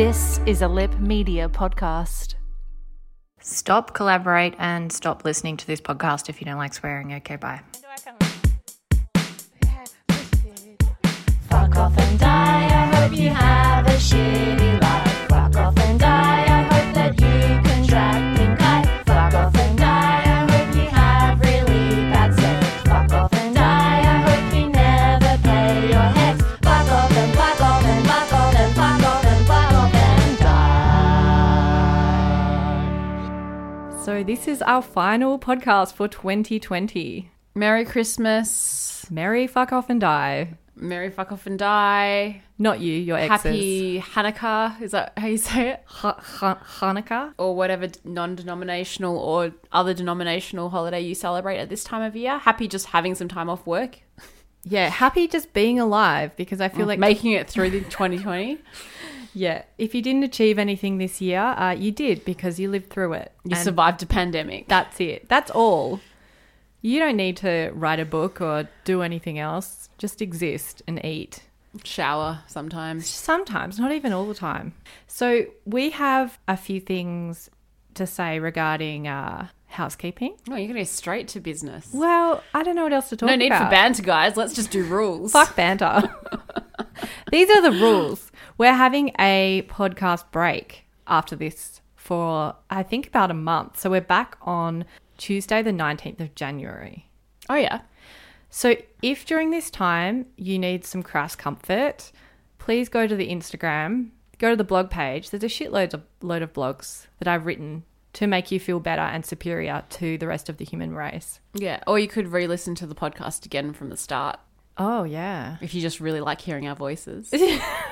This is a Lip Media podcast. Stop, collaborate, and stop listening to this podcast if you don't like swearing. Okay, bye. Fuck off and die. I hope you have a shitty this is our final podcast for 2020. Merry Christmas. Merry fuck off and die. Merry fuck off and die. Not you, your exes. Happy Hanukkah. Is that how you say it? Ha- ha- Hanukkah. Or whatever non denominational or other denominational holiday you celebrate at this time of year. Happy just having some time off work. Yeah, happy just being alive because I feel mm, like making it through the 2020. yeah, if you didn't achieve anything this year, uh, you did because you lived through it. You And survived a pandemic. That's it. That's all. You don't need to write a book or do anything else. Just exist and eat. Shower sometimes. Sometimes, not even all the time. So, we have a few things to say regarding uh, housekeeping. No, you're going to go straight to business. Well, I don't know what else to talk about. No about. need for banter, guys. Let's just do rules. Fuck banter. These are the rules. We're having a podcast break after this for, I think, about a month. So, we're back on Tuesday, the 19th of January. Oh, yeah. So, if during this time you need some crass comfort, please go to the Instagram, go to the blog page. There's a shitload of load of blogs that I've written to make you feel better and superior to the rest of the human race. Yeah. Or you could re listen to the podcast again from the start Oh yeah, if you just really like hearing our voices.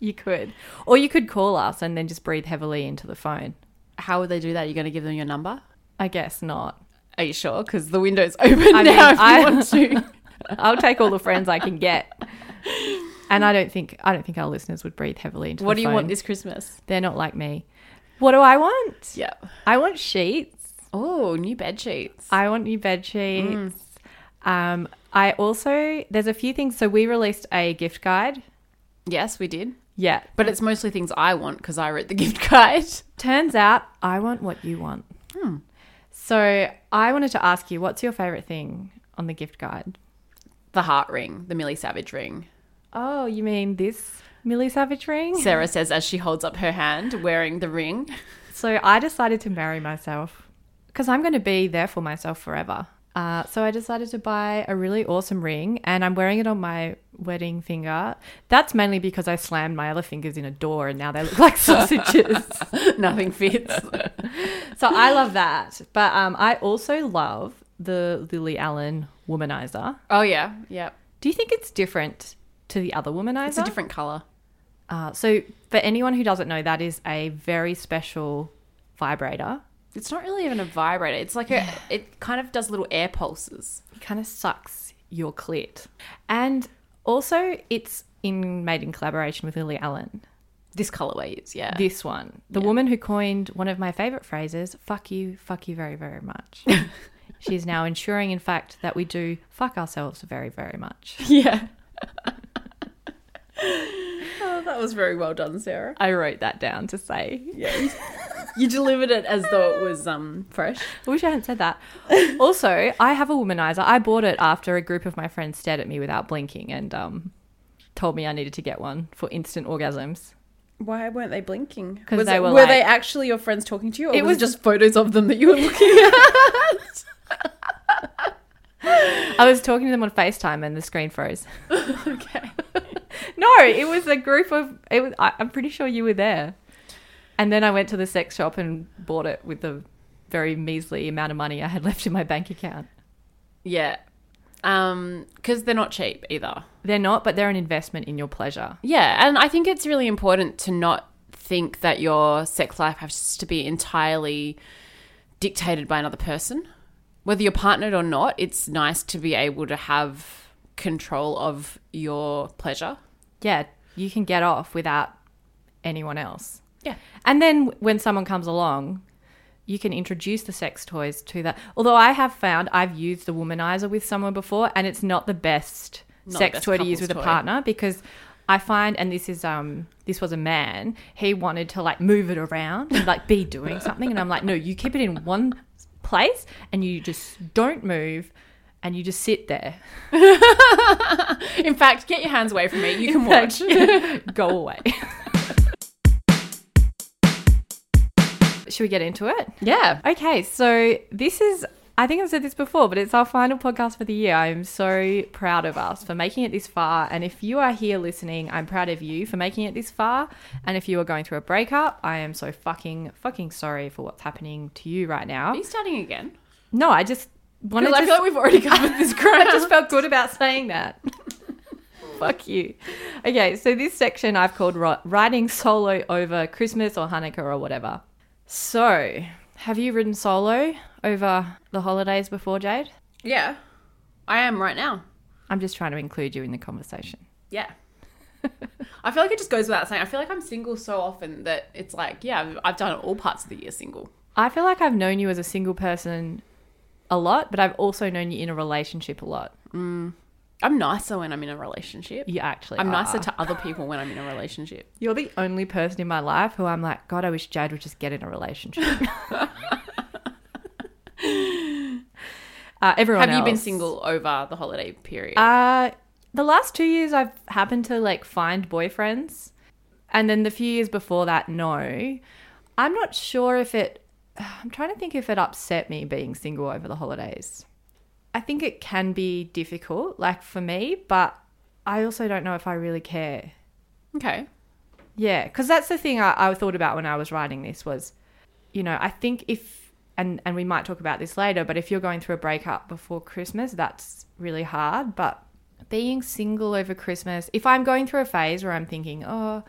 you could, or you could call us and then just breathe heavily into the phone. How would they do that? You're going to give them your number? I guess not. Are you sure? Because the window's open I now mean, if you I- want to. I'll take all the friends I can get. And I don't think I don't think our listeners would breathe heavily into What do you want this Christmas? They're not like me. What do I want? Yeah. I want sheets. Oh, new bed sheets. I want new bed sheets. Um, I also there's a few things. So we released a gift guide. yes, we did. Yeah, But it's mostly things I want because I wrote the gift guide. turns out I want what you want. Hmm. So I wanted to ask you, what's your favorite thing on the gift guide? The heart ring, the Millie Savage ring. Oh, you mean this Millie Savage ring? Sarah says as she holds up her hand wearing the ring. So I decided to marry myself because I'm going to be there for myself forever. Uh, so I decided to buy a really awesome ring and I'm wearing it on my wedding finger. That's mainly because I slammed my other fingers in a door and now they look like sausages. Nothing fits. so I love that. But um, I also love the Lily Allen womanizer. oh, yeah. Yeah. Do you think it's different to the other womanizer? It's a different color. Uh, so for anyone who doesn't know, that is a very special vibrator. It's not really even a vibrator. It's like a, it kind of does little air pulses. It kind of sucks your clit. And also, it's in made in collaboration with Lily Allen. This colorway is, yeah. This one, the woman who coined one of my favorite phrases, "Fuck you, fuck you very, very much." She's now ensuring, in fact, that we do fuck ourselves very, very much. yeah. oh, that was very well done, Sarah. I wrote that down to say. Yeah. You delivered it as though it was um fresh. I wish I hadn't said that. also, I have a womanizer. I bought it after a group of my friends stared at me without blinking and um, told me I needed to get one for instant orgasms. Why weren't they blinking? 'Cause Was they it- were were like- they actually your friends talking to you, or It it was was- just photos of them that you were looking at? I was talking to them on FaceTime and the screen froze. okay. No, it was a group of. It was. I, I'm pretty sure you were there. And then I went to the sex shop and bought it with the very measly amount of money I had left in my bank account. Yeah. Um, because they're not cheap either. They're not, but they're an investment in your pleasure. Yeah, and I think it's really important to not think that your sex life has to be entirely dictated by another person. Whether you're partnered or not, it's nice to be able to have control of your pleasure. Yeah, you can get off without anyone else. Yeah. And then when someone comes along, you can introduce the sex toys to that. Although I have found I've used the womanizer with someone before and it's not the best Not the sex best toy to use with couple's a partner because I find and this is um this was a man, he wanted to like move it around and like be doing something and I'm like, "No, you keep it in one place and you just don't move and you just sit there. In fact, get your hands away from me. You can watch. Go away. Should we get into it? yeah. Okay, so this is, I think I've said this before, but it's our final podcast for the year. I'm so proud of us for making it this far. And if you are here listening, I'm proud of you for making it this far. And if you are going through a breakup, I am so fucking, fucking sorry for what's happening to you right now. Are you starting again? No, I just wanted Because I to. feel like we've already covered this ground. I just felt good about saying that. Fuck you. Okay, so this section I've called writing solo over Christmas or Hanukkah or whatever. So, have you ridden solo over the holidays before, Jade? yeah, I am right now. I'm just trying to include you in the conversation. Yeah. I feel like it just goes without saying. I feel like I'm single so often that it's like, yeah, I've, done all parts of the year single. I feel like I've known you as a single person a lot, but I've also known you in a relationship a lot. Mm. I'm nicer when I'm in a relationship. You actually I'm are. nicer to other people when I'm in a relationship. You're the only person in my life who I'm like, God, I wish Jade would just get in a relationship. uh, everyone Have you been single over the holiday period? Uh, the last two years, I've happened to like find boyfriends, and then the few years before that, no. I'm not sure if it. I'm trying to think if it upset me being single over the holidays. I think it can be difficult, like for me, but I also don't know if I really care. okay. Yeah, because that's the thing I, I thought about when I was writing this was, you know, I think if and and we might talk about this later, but if you're going through a breakup before Christmas, that's really hard. But being single over Christmas, if I'm going through a phase where I'm thinking, oh,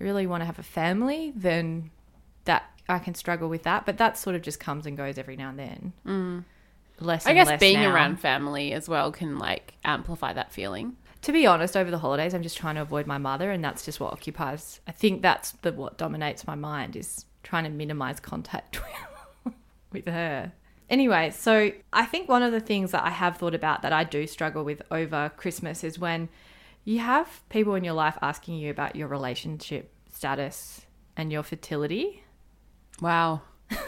I really want to have a family, then that I can struggle with that. But that sort of just comes and goes every now and then. Mm. Less. I guess less being now. around family as well can like amplify that feeling. To be honest, over the holidays, I'm just trying to avoid my mother, and that's just what occupies. I think that's the what dominates my mind is trying to minimize contact with her. Anyway, so I think one of the things that I have thought about that I do struggle with over Christmas is when you have people in your life asking you about your relationship status and your fertility, Wow.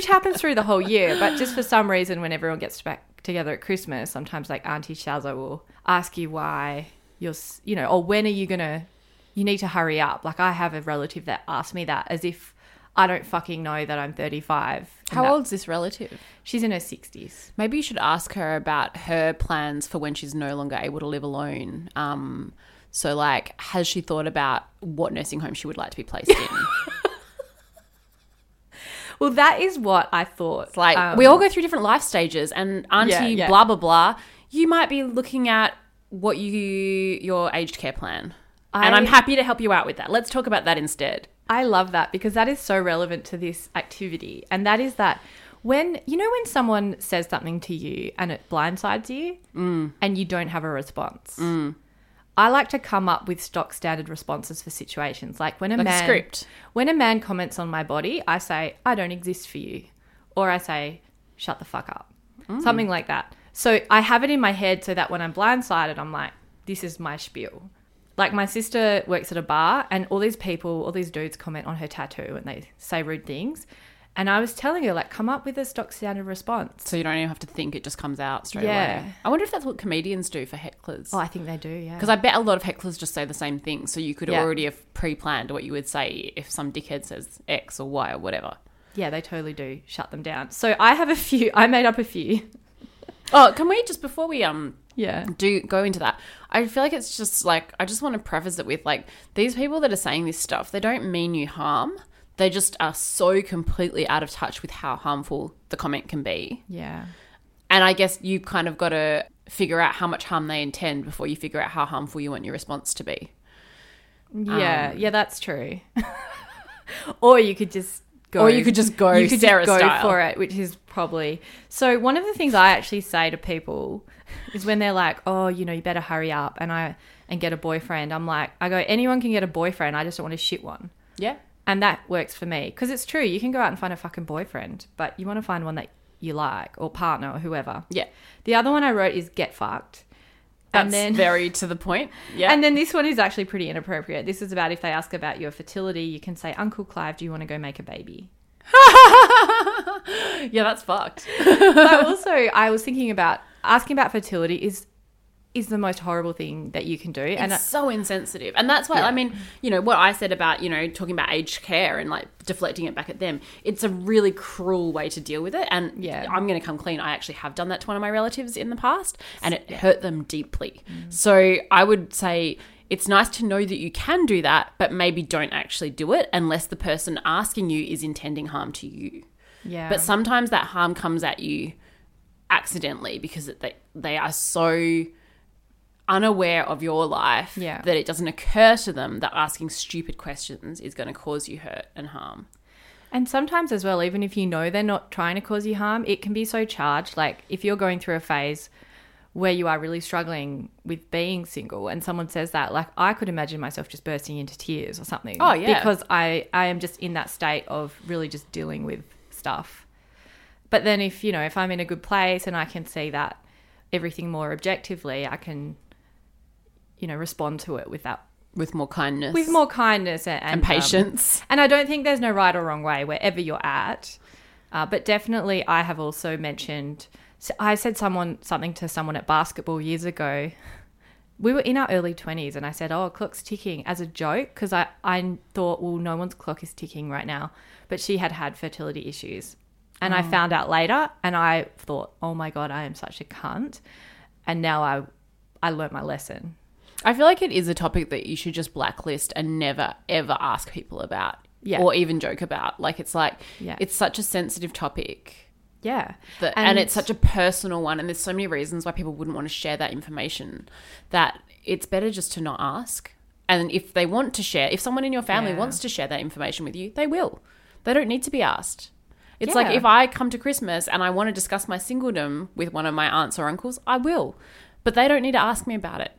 which happens through the whole year, but just for some reason, when everyone gets back together at Christmas, sometimes like Auntie Shazza will ask you why you're, you know, or when are you gonna, you need to hurry up. Like I have a relative that asked me that as if I don't fucking know that I'm 35. How that- old's this relative? She's in her 60s. Maybe you should ask her about her plans for when she's no longer able to live alone. Um, so, like, has she thought about what nursing home she would like to be placed in? Well, that is what I thought. It's like Um, we all go through different life stages, and Auntie Yeah, yeah. blah blah blah. You might be looking at what you your aged care plan, and I- I'm happy to help you out with that. Let's talk about that instead. I love that because that is so relevant to this activity. And that is that when, you know, when someone says something to you and it blindsides you and you don't have a response, I like to come up with stock standard responses for situations. Like when a Like a man, script. when a man comments on my body, I say, I don't exist for you. Or I say, shut the fuck up. Mm. Something like that. So I have it in my head so that when I'm blindsided, I'm like, this is my spiel. Like my sister works at a bar and all these people, all these dudes comment on her tattoo and they say rude things. And I was telling her, like, come up with a stock standard response. So you don't even have to think; it just comes out straight Yeah. away. I wonder if that's what comedians do for hecklers. Oh, I think they do, yeah. Because I bet a lot of hecklers just say the same thing. So you could Yeah. already have pre-planned what you would say if some dickhead says X or Y or whatever. yeah, they totally do shut them down. So I have a few, I made up a few. Oh, can we just before we um Yeah. do go into that? I feel like it's just like I just want to preface it with like these people that are saying this stuff. They don't mean you harm. They just are so completely out of touch with how harmful the comment can be. Yeah. And I guess you kind of got to figure out how much harm they intend before you figure out how harmful you want your response to be. Yeah. Um, yeah, that's true. or you could just go. Or you could just go You Sarah go style. for it, which is probably. So one of the things I actually say to people is when they're like, "Oh, you know, you better hurry up," and I and get a boyfriend. I'm like, I go, anyone can get a boyfriend. I just don't want to shit one. Yeah. And that works for me because it's true. You can go out and find a fucking boyfriend, but you want to find one that you like or partner or whoever. Yeah. The other one I wrote is get fucked. That's and then very to the point. Yeah. and then this one is actually pretty inappropriate. This is about if they ask about your fertility, you can say, Uncle Clive, do you want to go make a baby? yeah, that's fucked. but also, I was thinking about asking about fertility is is the most horrible thing that you can do. and it's so insensitive. And that's why, I mean, you know, what I said about, you know, talking about aged care and like deflecting it back at them, it's a really cruel way to deal with it. And Yeah. I'm going to come clean. I actually have done that to one of my relatives in the past and it hurt them deeply. So I would say it's nice to know that you can do that, but maybe don't actually do it unless the person asking you is intending harm to you. yeah, But sometimes that harm comes at you accidentally because they they are so unaware of your life Yeah. that it doesn't occur to them that asking stupid questions is going to cause you hurt and harm. And sometimes as well, even if you know they're not trying to cause you harm, it can be so charged. Like if you're going through a phase where you are really struggling with being single and someone says that, like I could imagine myself just bursting into tears or something. Oh, yeah. Because I, I am just in that state of really just dealing with stuff. But then if, you know, if I'm in a good place and I can see that everything more objectively, I can, you know, respond to it with that With more kindness, with more kindness and, and um, patience. and I don't think there's no right or wrong way wherever you're at. Uh, but definitely, I have also mentioned. I said someone something to someone at basketball years ago. We were in our early twenties, and I said, "Oh, clock's ticking" as a joke because I I thought, well, no one's clock is ticking right now. But she had had fertility issues, and I found out later, and I thought, "Oh my god, I am such a cunt." And now I I learnt my lesson. I feel like it is a topic that you should just blacklist and never ever ask people about, Yeah. or even joke about. Like it's like Yeah. it's such a sensitive topic. Yeah, that, and, it's such a personal one and there's so many reasons why people wouldn't want to share that information that it's better just to not ask and if they want to share if someone in your family Yeah. wants to share that information with you they will they don't need to be asked it's like if i come to christmas and i want to discuss my singledom with one of my aunts or uncles i will but they don't need to ask me about it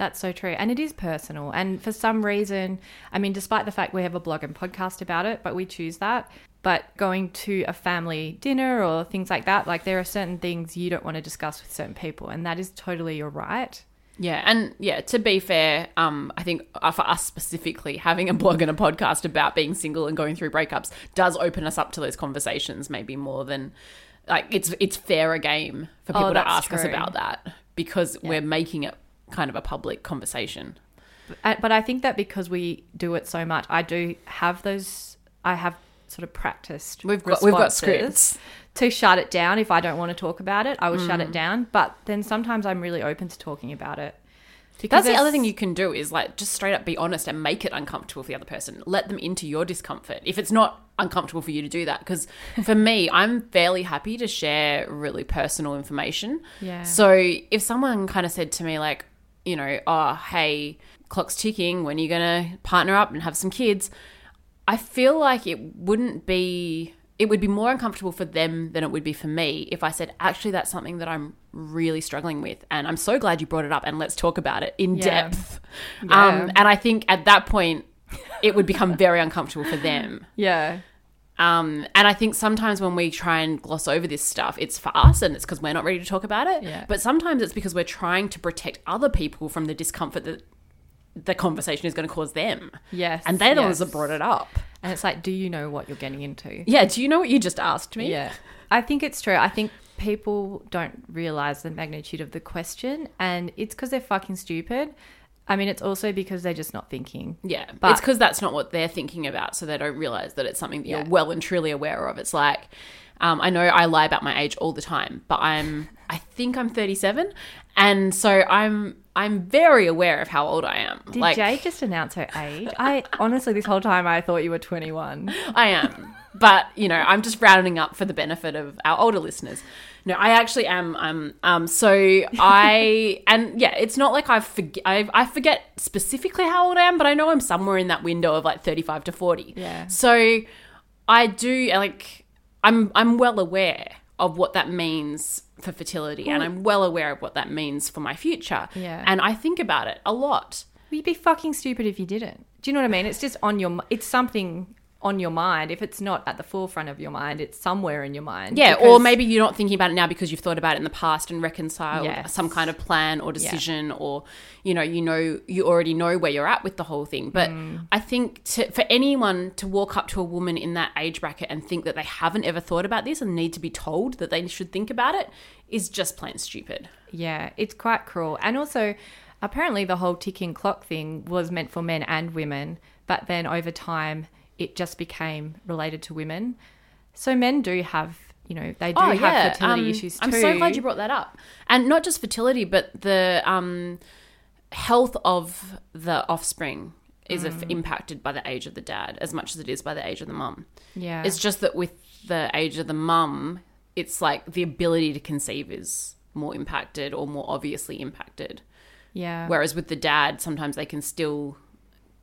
That's so true. And it is personal. And for some reason, I mean, despite the fact we have a blog and podcast about it, but we choose that. But going to a family dinner or things like that, like there are certain things you don't want to discuss with certain people. And that is totally your right. Yeah, and yeah, to be fair, um, I think uh, for us specifically, having a blog and a podcast about being single and going through breakups does open us up to those conversations, maybe more than like it's it's fairer game for people to that's ask us about that because we're making it kind of a public conversation. But I think that because we do it so much, I do have those, I have sort of practiced. We've got- we've got scripts. To shut it down if I don't want to talk about it, I will shut Mm. it down. But then sometimes I'm really open to talking about it. Because That's the other thing you can do is like just straight up be honest and make it uncomfortable for the other person. Let them into your discomfort if it's not uncomfortable for you to do that. Because for me, I'm fairly happy to share really personal information. Yeah. So if someone kind of said to me like, you know, oh hey, clock's ticking. When are you gonna partner up and have some kids? I feel like it wouldn't be it would be more uncomfortable for them than it would be for me if I said actually that's something that I'm really struggling with and I'm so glad you brought it up and let's talk about it in Yeah. depth. Yeah. Um and I think at that point it would become very uncomfortable for them. Yeah. Um, and I think sometimes when we try and gloss over this stuff, it's for us and it's because we're not ready to talk about it. Yeah. But sometimes it's because we're trying to protect other people from the discomfort that the conversation is going to cause them. Yes, And they're the ones that brought it up. And it's like, do you know what you're getting into? Yeah. Do you know what you just asked me? Yeah. I think it's true. I think people don't realize the magnitude of the question, and it's because they're fucking stupid. I mean, it's also because they're just not thinking. Yeah, But- it's because that's not what they're thinking about, so they don't realize that it's something that Yeah. you're well and truly aware of. It's like, um, I know I lie about my age all the time, but I'm I think I'm 37, and so I'm I'm very aware of how old I am. Did like Jade just announce her age? I honestly, this whole time, I thought you were 21. I am, but you know, I'm just rounding up for the benefit of our older listeners. No, I actually am. Um, um. So I and yeah, it's not like I forget. I, I forget specifically how old I am, but I know I'm somewhere in that window of like 35 to 40. Yeah. So I do like. I'm I'm well aware of what that means for fertility, and I'm well aware of what that means for my future. Yeah. And I think about it a lot. You'd be fucking stupid if you didn't. Do you know what I mean? It's just on your. It's something on your mind. If it's not at the forefront of your mind, it's somewhere in your mind. Yeah, or maybe you're not thinking about it now because you've thought about it in the past and reconciled Yes. some kind of plan or decision, or you know, you know, you already know where you're at with the whole thing. But Mm. I think to, for anyone to walk up to a woman in that age bracket and think that they haven't ever thought about this and need to be told that they should think about it is just plain stupid. Yeah, it's quite cruel. And also, apparently, the whole ticking clock thing was meant for men and women, but then over time, it just became related to women. So men do have, you know, they do have fertility um, issues too. I'm so glad you brought that up. And not just fertility, but the um, health of the offspring is Mm. impacted by the age of the dad as much as it is by the age of the mum. Yeah, It's just that with the age of the mum, it's like the ability to conceive is more impacted or more obviously impacted. yeah. Whereas with the dad, sometimes they can still.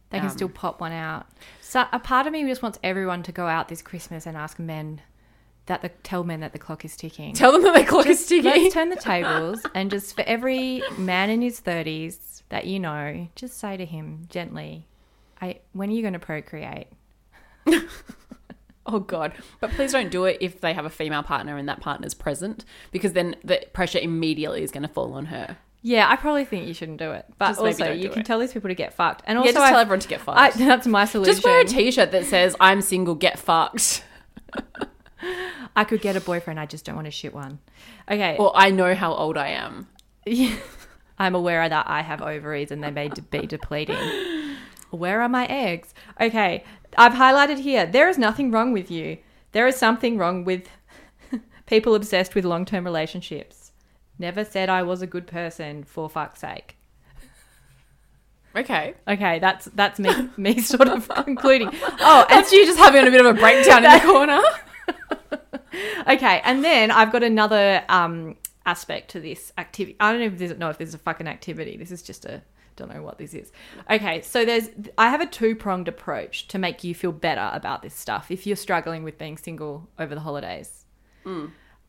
They can still um, pop one out. So a part of me just wants everyone to go out this Christmas and ask men that the tell men that the clock is ticking. Tell them that their clock is ticking. Let's turn the tables and just for every man in his thirties that you know, just say to him gently, "I when are you going to procreate?" Oh god! But please don't do it if they have a female partner and that partner's present, because then the pressure immediately is going to fall on her. Yeah, I probably think you shouldn't do it. But Just maybe also, don't you do can it. tell these people to get fucked. And also, yeah, just tell I- everyone to get fucked. I, that's my solution. just wear a T-shirt that says "I'm single, get fucked," I could get a boyfriend. I just don't want to shit one. Okay, or "I know how old I am." I'm aware that I have ovaries and they may de- be depleting. Where are my eggs? Okay, I've highlighted here. There is nothing wrong with you. There is something wrong with people obsessed with long term relationships. Never said I was a good person, for fuck's sake. Okay, Okay, that's that's me me sort of concluding. Oh, and that's you just having a bit of a breakdown in the corner. Okay, and then I've got another um, aspect to this activity. I don't know if this, know if this is a fucking activity. This is just a don't know what this is. Okay, so there's I have a two pronged approach to make you feel better about this stuff if you're struggling with being single over the holidays.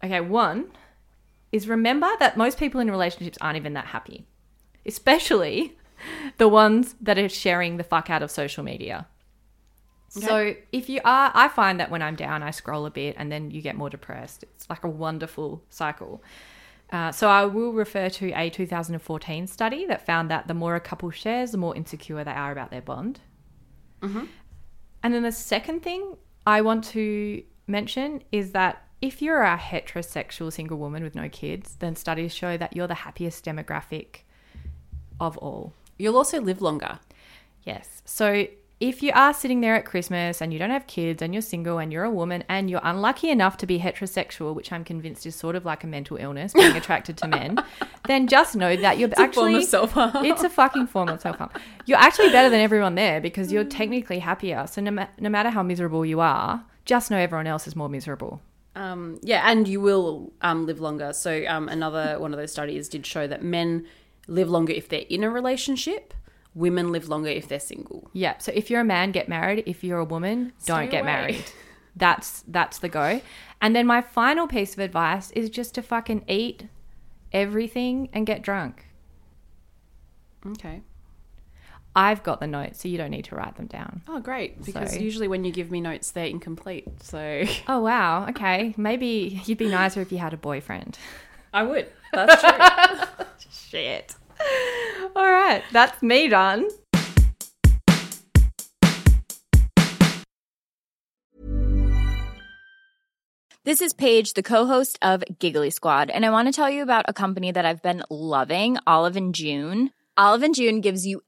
Okay, one is remember that most people in relationships aren't even that happy, especially the ones that are sharing the fuck out of social media. So if you are, I find that when I'm down, I scroll a bit and then you get more depressed. It's like a wonderful cycle. Uh, so I will refer to a 2014 study that found that the more a couple shares, the more insecure they are about their bond. And then the second thing I want to mention is that if you're a heterosexual single woman with no kids, then studies show that you're the happiest demographic of all. You'll also live longer. Yes. So if you are sitting there at Christmas and you don't have kids and you're single and you're a woman and you're unlucky enough to be heterosexual, which I'm convinced is sort of like a mental illness, being attracted to men, then just know that you're a form actually of self-harm. It's a fucking form of self harm. You're actually better than everyone there because you're mm. technically happier. So no, ma- no matter how miserable you are, just know everyone else is more miserable. Um, yeah, and you will um, live longer. So um, another one of those studies did show that men live longer if they're in a relationship. Women live longer if they're single. Yeah. So if you're a man, get married. If you're a woman, don't get away. married. That's that's the go. And then my final piece of advice is just to fucking eat everything and get drunk. Okay. I've got the notes, so you don't need to write them down. Oh, great. Because So- usually when you give me notes, they're incomplete. So Oh wow. Okay. Maybe you'd be nicer if you had a boyfriend. I would. That's true. Shit. All right. That's me done. This is Paige, the co-host of Giggly Squad, and I want to tell you about a company that I've been loving, Olive and June. Olive and June gives you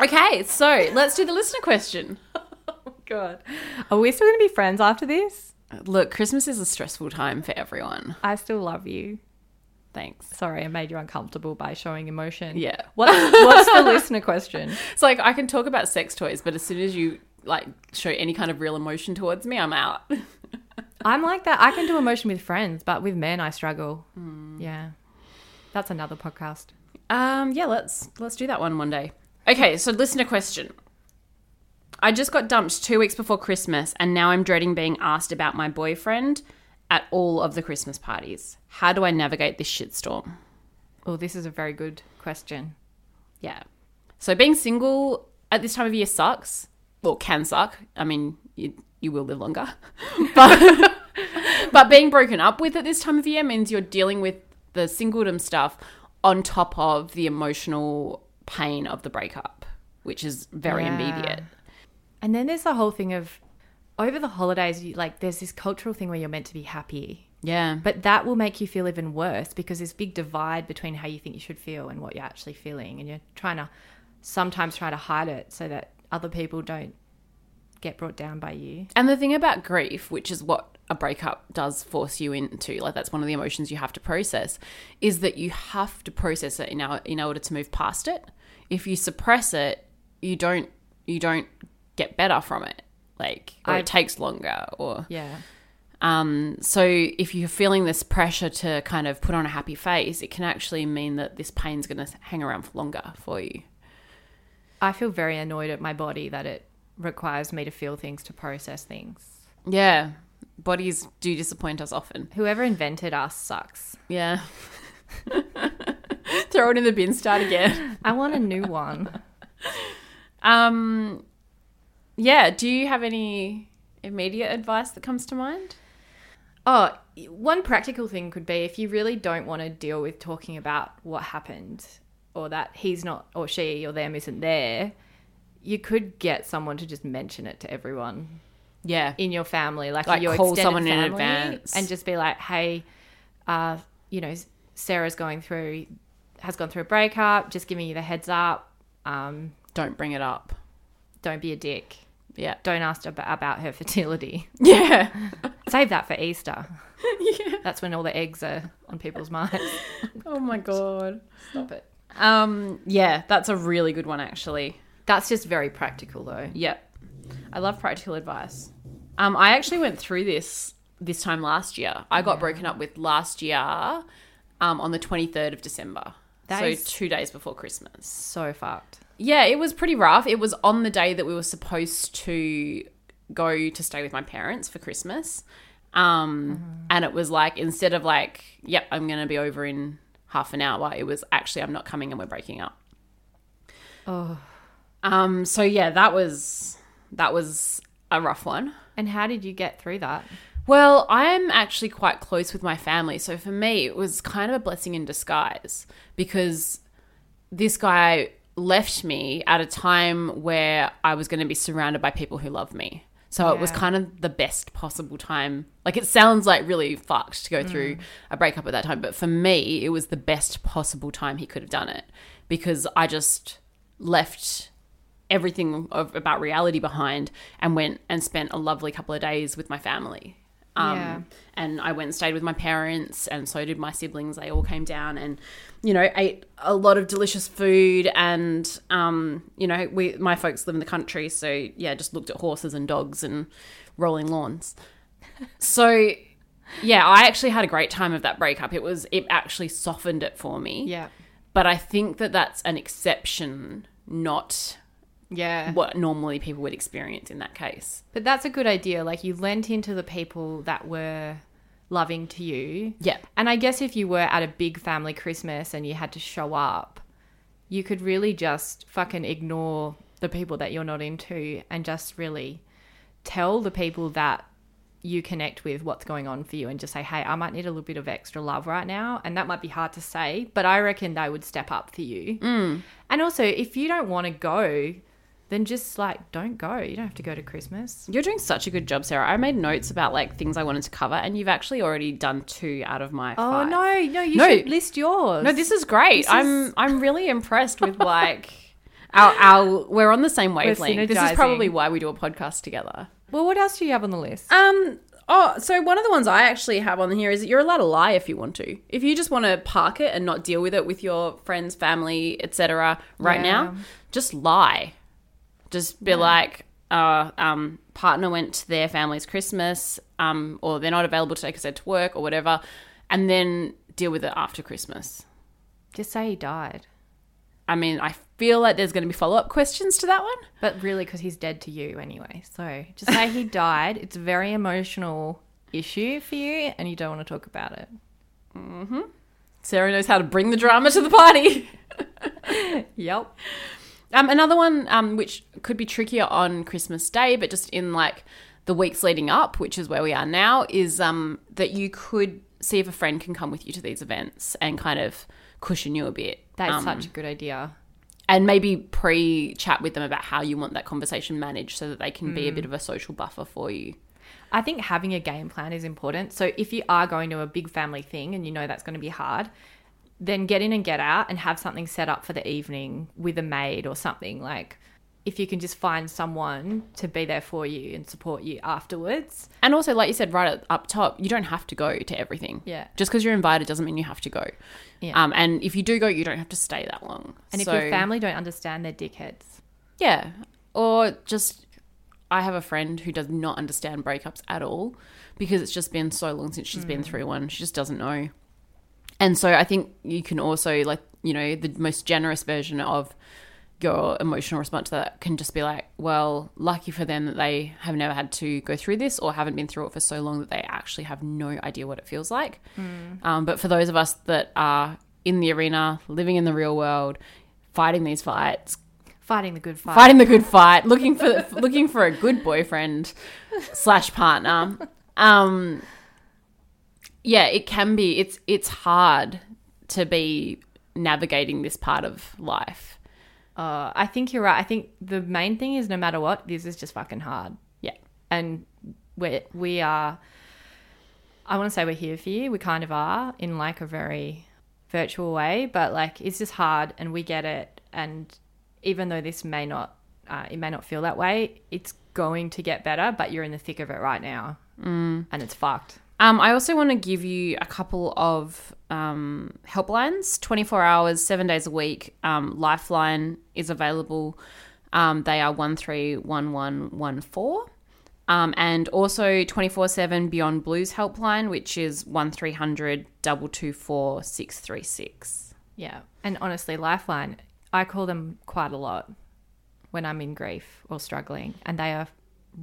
Okay, so let's do the listener question. God. Are we still going to be friends after this? Look, Christmas is a stressful time for everyone. I still love you. Thanks. Sorry, I made you uncomfortable by showing emotion. Yeah. What's, what's the listener question? It's like I can talk about sex toys, but as soon as you like show any kind of real emotion towards me, I'm out. I'm like that. I can do emotion with friends, but with men, I struggle. Yeah. That's another podcast. Um, yeah, let's let's do that one one day. Okay, so listener question. I just got dumped two weeks before Christmas, and now I'm dreading being asked about my boyfriend at all of the Christmas parties. How do I navigate this shitstorm? Oh, this is a very good question. Yeah. So being single at this time of year sucks. Well, can suck. I mean, you, you will live longer. but, but being broken up with at this time of year means you're dealing with the singledom stuff on top of the emotional pain of the breakup, which is very Yeah. immediate. And then there's the whole thing of over the holidays, you, like there's this cultural thing where you're meant to be happy. Yeah. But that will make you feel even worse because there's big divide between how you think you should feel and what you're actually feeling. And you're trying to sometimes try to hide it so that other people don't get brought down by you. And the thing about grief, which is what a breakup does force you into, like that's one of the emotions you have to process, is that you have to process it in, our, in order to move past it. If you suppress it, you don't you don't get better from it. Like or I- it takes longer or Yeah. um so if you're feeling this pressure to kind of put on a happy face, it can actually mean that this pain's going to hang around for longer for you. I feel very annoyed at my body that it requires me to feel things to process things. Yeah. Bodies do disappoint us often. Whoever invented us sucks. Yeah. Throw it in the bin, start again. I want a new one. Um, yeah. Do you have any immediate advice that comes to mind? Oh, one practical thing could be if you really don't want to deal with talking about what happened or that he's not or she or them isn't there, you could get someone to just mention it to everyone Yeah. in your family, like, Like your call someone in advance. and just be like, "Hey, uh, you know, Sarah's going through has gone through a breakup. Just giving you the heads up. Um, Don't bring it up. don't be a dick. Yeah. Don't ask ab- about her fertility. Yeah. Save that for Easter. yeah. That's when all the eggs are on people's minds. oh my god. Stop it. Um, yeah, that's a really good one actually. That's just very practical, though. Yep. I love practical advice. Um, I actually went through this this time last year. I got broken up with last year um, on the 23rd of December. That so is- two days before Christmas. So fucked. Yeah, it was pretty rough. It was on the day that we were supposed to go to stay with my parents for Christmas. Um, And it was like, instead of like, yep, I'm going to be over in half an hour, it was actually, I'm not coming and we're breaking up. Oh, Um, so yeah, that was that was a rough one. And how did you get through that? Well, I'm actually quite close with my family. So for me, it was kind of a blessing in disguise because this guy left me at a time where I was going to be surrounded by people who love me. So it was kind of the best possible time. Like it sounds like really fucked to go mm. through a breakup at that time, but for me, it was the best possible time he could have done it because I just left everything of, about reality behind and went and spent a lovely couple of days with my family. Um, Yeah. And I went and stayed with my parents, and so did my siblings. They all came down and, you know, ate a lot of delicious food. And, um, you know, we my folks live in the country, so yeah, just looked at horses and dogs and rolling lawns. so, yeah, I actually had a great time of that breakup. It was it actually softened it for me. Yeah. But I think that that's an exception, not Yeah. what normally people would experience in that case. But that's a good idea. Like you lent into the people that were loving to you. Yeah. And I guess if you were at a big family Christmas and you had to show up, you could really just fucking ignore the people that you're not into and just really tell the people that you connect with what's going on for you and just say, hey, I might need a little bit of extra love right now. And that might be hard to say, but I reckon they would step up for you. Mm. And also, if you don't want to go, then just like don't go. You don't have to go to Christmas. You're doing such a good job, Sarah. I made notes about like things I wanted to cover, and you've actually already done two out of my Oh five. no, no, you No. should list yours. No, this is great. This I'm I'm really impressed with like our our we're on the same wavelength. This is probably why we do a podcast together. Well, what else do you have on the list? Um. Oh, so one of the ones I actually have on here is that you're allowed to lie if you want to. If you just want to park it and not deal with it with your friends, family, etc. Right Yeah. now, just lie. Just be like, uh, um, partner went to their family's Christmas, um, or they're not available today because they're to work or whatever, and then deal with it after Christmas. Just say he died. I mean, I feel like there's going to be follow up questions to that one. But really, because he's dead to you anyway. So just say he died. It's a very emotional issue for you, and you don't want to talk about it. Sarah knows how to bring the drama to the party. Yep. Um, another one, um, which could be trickier on Christmas Day, but just in like the weeks leading up, which is where we are now, is um, that you could see if a friend can come with you to these events and kind of cushion you a bit. That's Um, such a good idea. and maybe pre chat with them about how you want that conversation managed so that they can be a bit of a social buffer for you. I think having a game plan is important. So if you are going to a big family thing and you know that's going to be hard, then get in and get out and have something set up for the evening with a maid or something. Like if you can just find someone to be there for you and support you afterwards. And also, like you said right up top, you don't have to go to everything. Yeah. Just because you're invited doesn't mean you have to go. Yeah. Um, and if you do go, you don't have to stay that long. And if your family don't understand, they're dickheads. Yeah. Or just, I have a friend who does not understand breakups at all because it's just been so long since she's been through one. She just doesn't know. And so I think you can also, like, you know, the most generous version of your emotional response to that can just be like, well, lucky for them that they have never had to go through this or haven't been through it for so long that they actually have no idea what it feels like. Um, but for those of us that are in the arena, living in the real world, fighting these fights, Fighting the good fight. fighting the good fight, looking for looking for a good boyfriend slash partner. Um, yeah, it can be. It's it's hard to be navigating this part of life. Uh, I think you're right. I think the main thing is no matter what, this is just fucking hard. Yeah, and we we are I want to say we're here for you. We kind of are in like a very virtual way, but like it's just hard and we get it and even though this may not uh, it may not feel that way, it's going to get better, but you're in the thick of it right now. Mm. And it's fucked. Um, I also want to give you a couple of um, helplines, 24 hours, seven days a week. Um, Lifeline is available. Um, they are 131114. Um, and also 24 7 Beyond Blue's helpline, which is 1300 224 636. Yeah. And honestly, Lifeline, I call them quite a lot when I'm in grief or struggling, and they are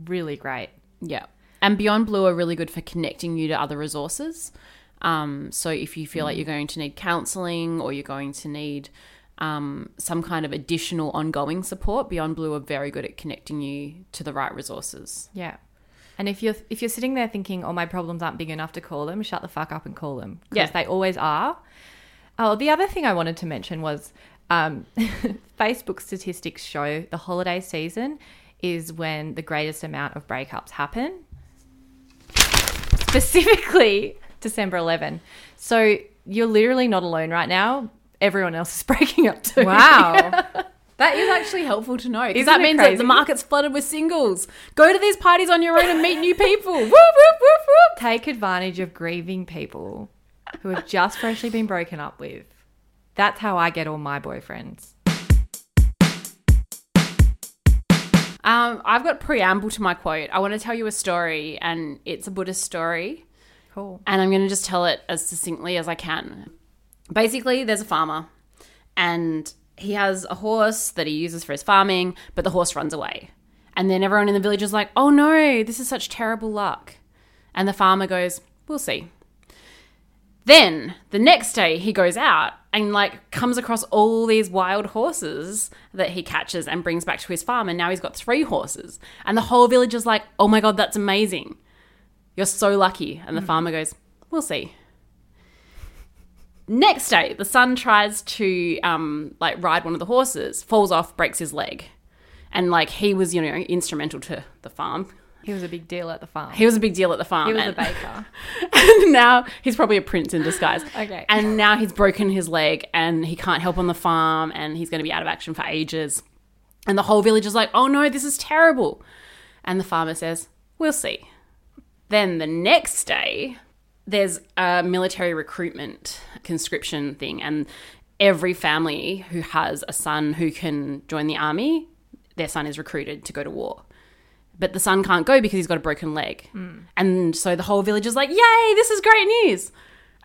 really great. Yeah. And Beyond Blue are really good for connecting you to other resources. Um, so if you feel like you're going to need counseling or you're going to need um, some kind of additional ongoing support, Beyond Blue are very good at connecting you to the right resources. Yeah. And if you're if you're sitting there thinking, "Oh, my problems aren't big enough to call them," shut the fuck up and call them because Yeah. they always are. Oh, the other thing I wanted to mention was um, Facebook statistics show the holiday season is when the greatest amount of breakups happen. Specifically, December 11. So you're literally not alone right now. Everyone else is breaking up too. Wow. That is actually helpful to know because that means that the market's flooded with singles. Go to these parties on your own and meet new people. whoop, whoop, whoop, whoop. Take advantage of grieving people who have just freshly been broken up with. That's how I get all my boyfriends. Um, I've got preamble to my quote. I want to tell you a story, and it's a Buddhist story. Cool. and I'm going to just tell it as succinctly as I can. Basically, there's a farmer, and he has a horse that he uses for his farming, but the horse runs away. And then everyone in the village is like, oh no, this is such terrible luck. And the farmer goes, we'll see. Then the next day he goes out and like comes across all these wild horses that he catches and brings back to his farm and now he's got three horses and the whole village is like oh my god that's amazing you're so lucky. And the farmer goes, We'll see. Next day, the son tries to um, like ride one of the horses, falls off, breaks his leg. And like he was, you know, instrumental to the farm. He was a big deal at the farm. He was a big deal at the farm. He was a baker. and now he's probably a prince in disguise. Okay. And now he's broken his leg and he can't help on the farm and he's going to be out of action for ages. And the whole village is like, oh no, this is terrible. And the farmer says, we'll see. Then the next day, there's a military recruitment conscription thing, and every family who has a son who can join the army, their son is recruited to go to war. But the son can't go because he's got a broken leg. And so the whole village is like, Yay, this is great news.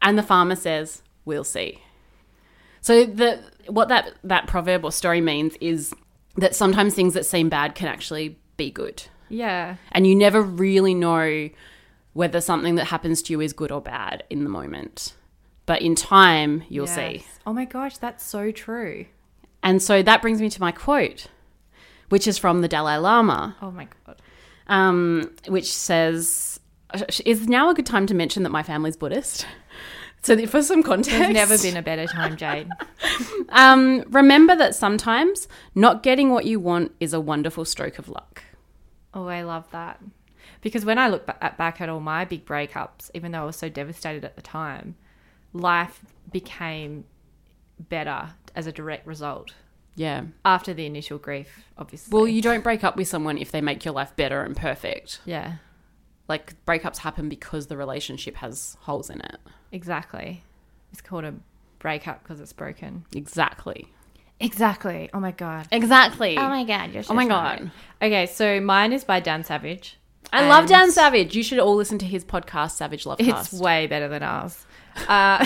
And the farmer says, We'll see. So the what that that proverb or story means is that sometimes things that seem bad can actually be good. yeah. And you never really know whether something that happens to you is good or bad in the moment. But in time, you'll see. Oh my gosh, that's so true. And so that brings me to my quote, which is from the Dalai Lama, Oh my god. um, which says, Is now a good time to mention that my family's Buddhist? So, for some context, There's never been a better time, Jade. Um, remember that sometimes not getting what you want is a wonderful stroke of luck. Oh, I love that. Because when I look back at all my big breakups, even though I was so devastated at the time, life became better as a direct result Yeah. after the initial grief, obviously. Well, you don't break up with someone if they make your life better and perfect. yeah, Like breakups happen because the relationship has holes in it. exactly. It's called a breakup because it's broken. Exactly. Exactly. Oh my god. Exactly. Oh my god. You're so Oh my smart. God. Okay, so mine is by Dan Savage. I love Dan Savage. You should all listen to his podcast, Savage Love It's way better than ours. Uh,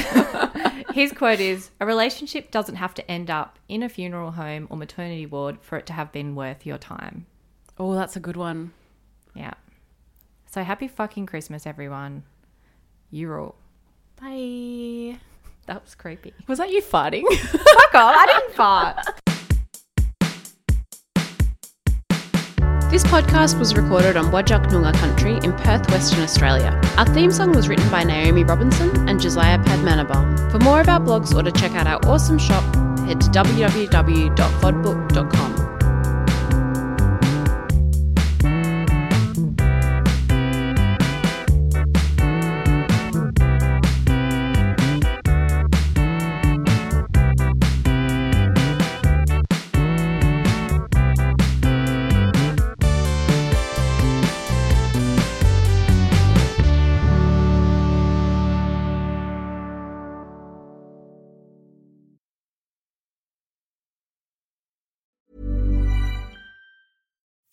his quote is A relationship doesn't have to end up in a funeral home or maternity ward for it to have been worth your time. oh, that's a good one. Yeah. So happy fucking Christmas, everyone. You rule. Bye. That was creepy. Was that you farting? Fuck off. I didn't fart. This podcast was recorded on Whadjuk Noongar country in Perth, Western Australia. Our theme song was written by Naomi Robinson and Josiah Padmanabam. For more of our blogs or to check out our awesome shop, head to www.vodbook.com.